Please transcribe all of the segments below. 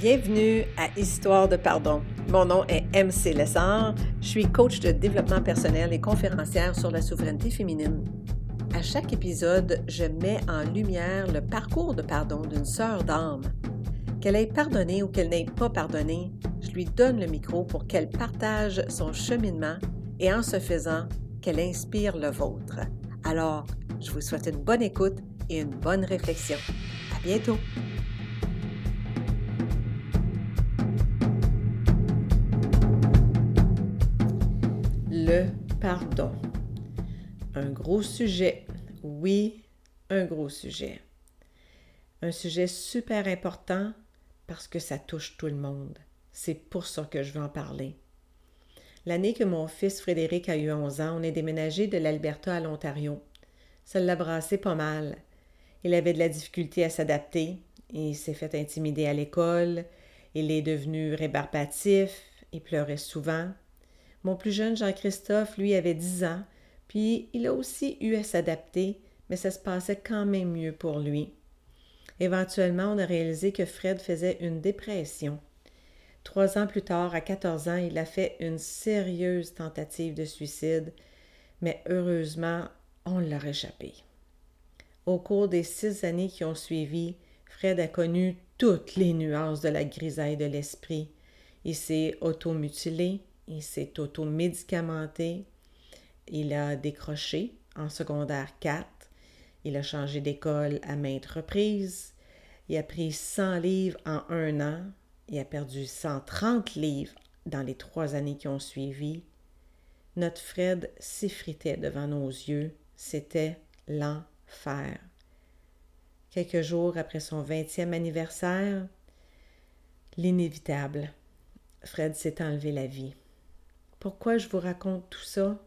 Bienvenue à Histoire de pardon. Mon nom est MC Lessard. Je suis coach de développement personnel et conférencière sur la souveraineté féminine. À chaque épisode, je mets en lumière le parcours de pardon d'une sœur d'âme. Qu'elle ait pardonné ou qu'elle n'ait pas pardonné, je lui donne le micro pour qu'elle partage son cheminement et en ce faisant, qu'elle inspire le vôtre. Alors, je vous souhaite une bonne écoute et une bonne réflexion. À bientôt! Le pardon. Un gros sujet. Oui, un gros sujet. Un sujet super important parce que ça touche tout le monde. C'est pour ça que je veux en parler. L'année que mon fils Frédéric a eu 11 ans, on est déménagé de l'Alberta à l'Ontario. Ça l'a brassé pas mal. Il avait de la difficulté à s'adapter. Il s'est fait intimider à l'école. Il est devenu rébarbatif. Il pleurait souvent. Mon plus jeune Jean-Christophe, lui, avait 10 ans, puis il a aussi eu à s'adapter, mais ça se passait quand même mieux pour lui. Éventuellement, on a réalisé que Fred faisait une dépression. Trois ans plus tard, à 14 ans, il a fait une sérieuse tentative de suicide, mais heureusement, on l'a réchappé. Au cours des six années qui ont suivi, Fred a connu toutes les nuances de la grisaille de l'esprit. Il s'est automutilé, il s'est automédicamenté, il a décroché en secondaire 4, il a changé d'école à maintes reprises, il a pris 100 livres en un an, il a perdu 130 livres dans les trois années qui ont suivi. Notre Fred s'effritait devant nos yeux, c'était l'enfer. Quelques jours après son vingtième anniversaire, l'inévitable, Fred s'est enlevé la vie. Pourquoi je vous raconte tout ça?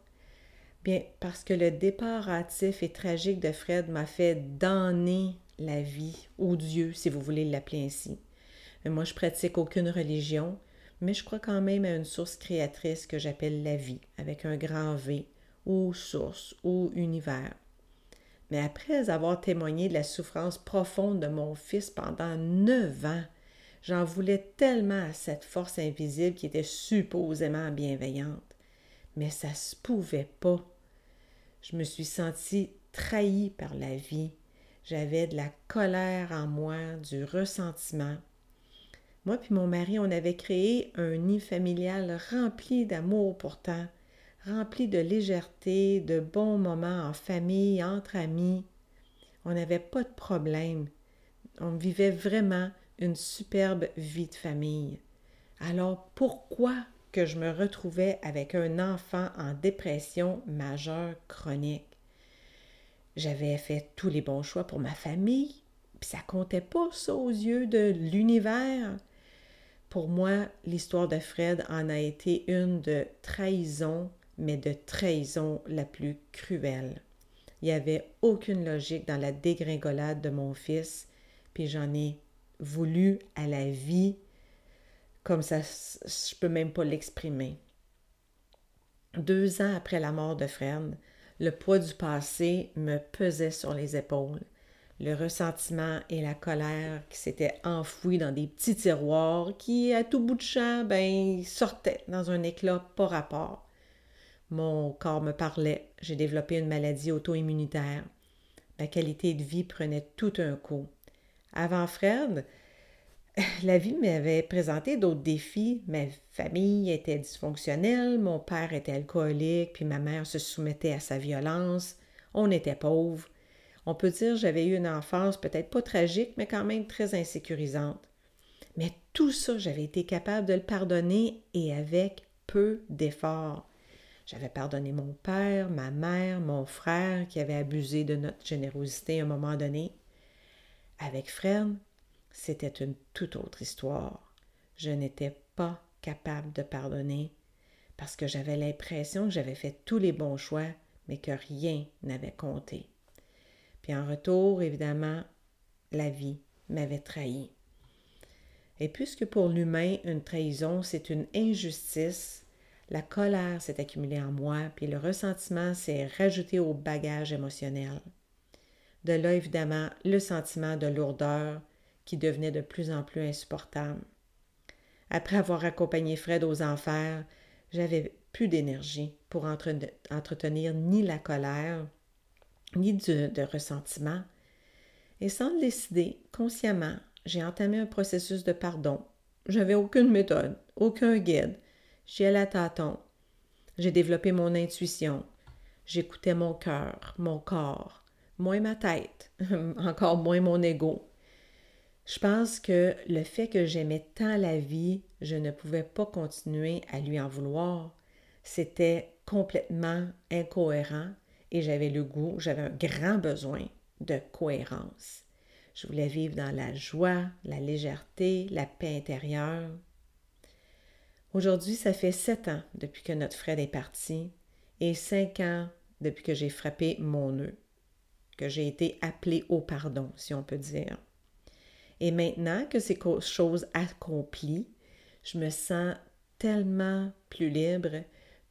Bien, parce que le départ hâtif et tragique de Fred m'a fait donner la vie, ou Dieu, si vous voulez l'appeler ainsi. Moi, je pratique aucune religion, mais je crois quand même à une source créatrice que j'appelle la vie, avec un grand V, ou source, ou univers. Mais après avoir témoigné de la souffrance profonde de mon fils pendant neuf ans, J'en voulais tellement à cette force invisible qui était supposément bienveillante. Mais ça se pouvait pas. Je me suis sentie trahie par la vie. J'avais de la colère en moi, du ressentiment. Moi puis mon mari, on avait créé un nid familial rempli d'amour pourtant, rempli de légèreté, de bons moments en famille, entre amis. On n'avait pas de problème. On vivait vraiment une superbe vie de famille. Alors pourquoi que je me retrouvais avec un enfant en dépression majeure chronique? J'avais fait tous les bons choix pour ma famille, puis ça comptait pas ça aux yeux de l'univers. Pour moi, l'histoire de Fred en a été une de trahison, mais de trahison la plus cruelle. Il n'y avait aucune logique dans la dégringolade de mon fils, puis j'en ai voulu à la vie comme ça, je peux même pas l'exprimer. Deux ans après la mort de Fred, le poids du passé me pesait sur les épaules. Le ressentiment et la colère qui s'étaient enfouis dans des petits tiroirs qui, à tout bout de champ, ben, sortaient dans un éclat pas rapport. Mon corps me parlait. J'ai développé une maladie auto-immunitaire. Ma qualité de vie prenait tout un coup. Avant Fred, la vie m'avait présenté d'autres défis. Ma famille était dysfonctionnelle, mon père était alcoolique, puis ma mère se soumettait à sa violence. On était pauvres. On peut dire j'avais eu une enfance peut-être pas tragique, mais quand même très insécurisante. Mais tout ça, j'avais été capable de le pardonner et avec peu d'efforts. J'avais pardonné mon père, ma mère, mon frère qui avait abusé de notre générosité à un moment donné. Avec Fred, c'était une toute autre histoire. Je n'étais pas capable de pardonner parce que j'avais l'impression que j'avais fait tous les bons choix, mais que rien n'avait compté. Puis en retour, évidemment, la vie m'avait trahi. Et puisque pour l'humain, une trahison, c'est une injustice, la colère s'est accumulée en moi, puis le ressentiment s'est rajouté au bagage émotionnel. De là, évidemment, le sentiment de lourdeur qui devenait de plus en plus insupportable. Après avoir accompagné Fred aux enfers, j'avais plus d'énergie pour entretenir ni la colère, ni de ressentiment. Et sans le décider, consciemment, j'ai entamé un processus de pardon. J'avais aucune méthode, aucun guide. J'y allais à tâtons. J'ai développé mon intuition. J'écoutais mon cœur, mon corps, moins ma tête, encore moins mon ego. Je pense que le fait que j'aimais tant la vie, je ne pouvais pas continuer à lui en vouloir. C'était complètement incohérent et j'avais le goût, j'avais un grand besoin de cohérence. Je voulais vivre dans la joie, la légèreté, la paix intérieure. Aujourd'hui, ça fait sept ans depuis que notre Fred est parti et cinq ans depuis que j'ai frappé mon nœud, j'ai été appelé au pardon, si on peut dire. Et maintenant que ces choses accomplies, je me sens tellement plus libre,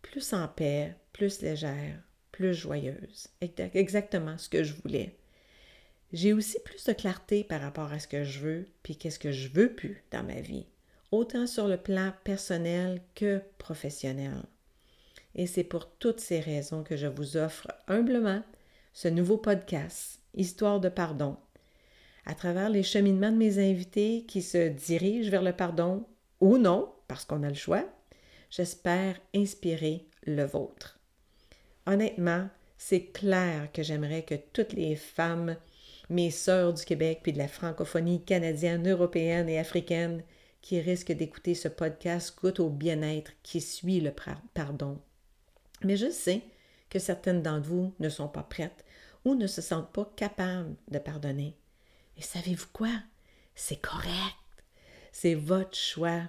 plus en paix, plus légère, plus joyeuse. Exactement ce que je voulais. J'ai aussi plus de clarté par rapport à ce que je veux, puis qu'est-ce que je veux plus dans ma vie, autant sur le plan personnel que professionnel. Et c'est pour toutes ces raisons que je vous offre humblement ce nouveau podcast, Histoire de pardon, à travers les cheminements de mes invités qui se dirigent vers le pardon ou non, parce qu'on a le choix, j'espère inspirer le vôtre. Honnêtement, c'est clair que j'aimerais que toutes les femmes mes sœurs du Québec puis de la francophonie canadienne, européenne et africaine qui risquent d'écouter ce podcast goûtent au bien-être qui suit le pardon. Mais je sais que certaines d'entre vous ne sont pas prêtes ou ne se sentent pas capables de pardonner. Et savez-vous quoi? C'est correct. C'est votre choix.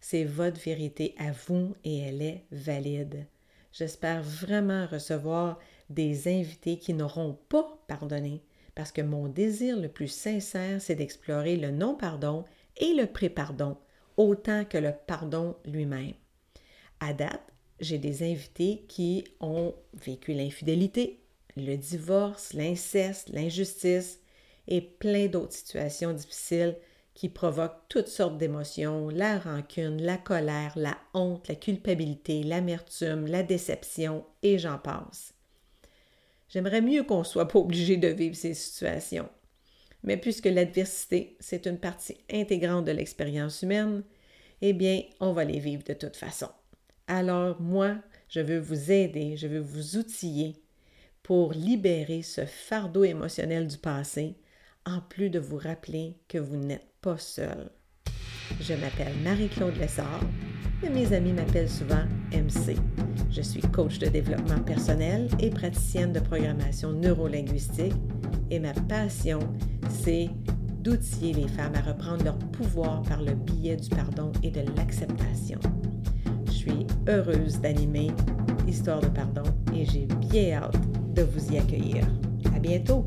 C'est votre vérité à vous et elle est valide. J'espère vraiment recevoir des invités qui n'auront pas pardonné, parce que mon désir le plus sincère, c'est d'explorer le non-pardon et le pré-pardon, autant que le pardon lui-même. À date, j'ai des invités qui ont vécu l'infidélité, le divorce, l'inceste, l'injustice et plein d'autres situations difficiles qui provoquent toutes sortes d'émotions, la rancune, la colère, la honte, la culpabilité, l'amertume, la déception, et j'en passe. J'aimerais mieux qu'on ne soit pas obligé de vivre ces situations. Mais puisque l'adversité, c'est une partie intégrante de l'expérience humaine, eh bien, on va les vivre de toute façon. Alors, moi, je veux vous aider, je veux vous outiller pour libérer ce fardeau émotionnel du passé, en plus de vous rappeler que vous n'êtes pas seul. Je m'appelle Marie-Claude Lessard, mais mes amis m'appellent souvent MC. Je suis coach de développement personnel et praticienne de programmation neurolinguistique et ma passion, c'est d'outiller les femmes à reprendre leur pouvoir par le biais du pardon et de l'acceptation. Je suis heureuse d'animer Histoire de pardon et j'ai bien hâte de vous y accueillir. À bientôt!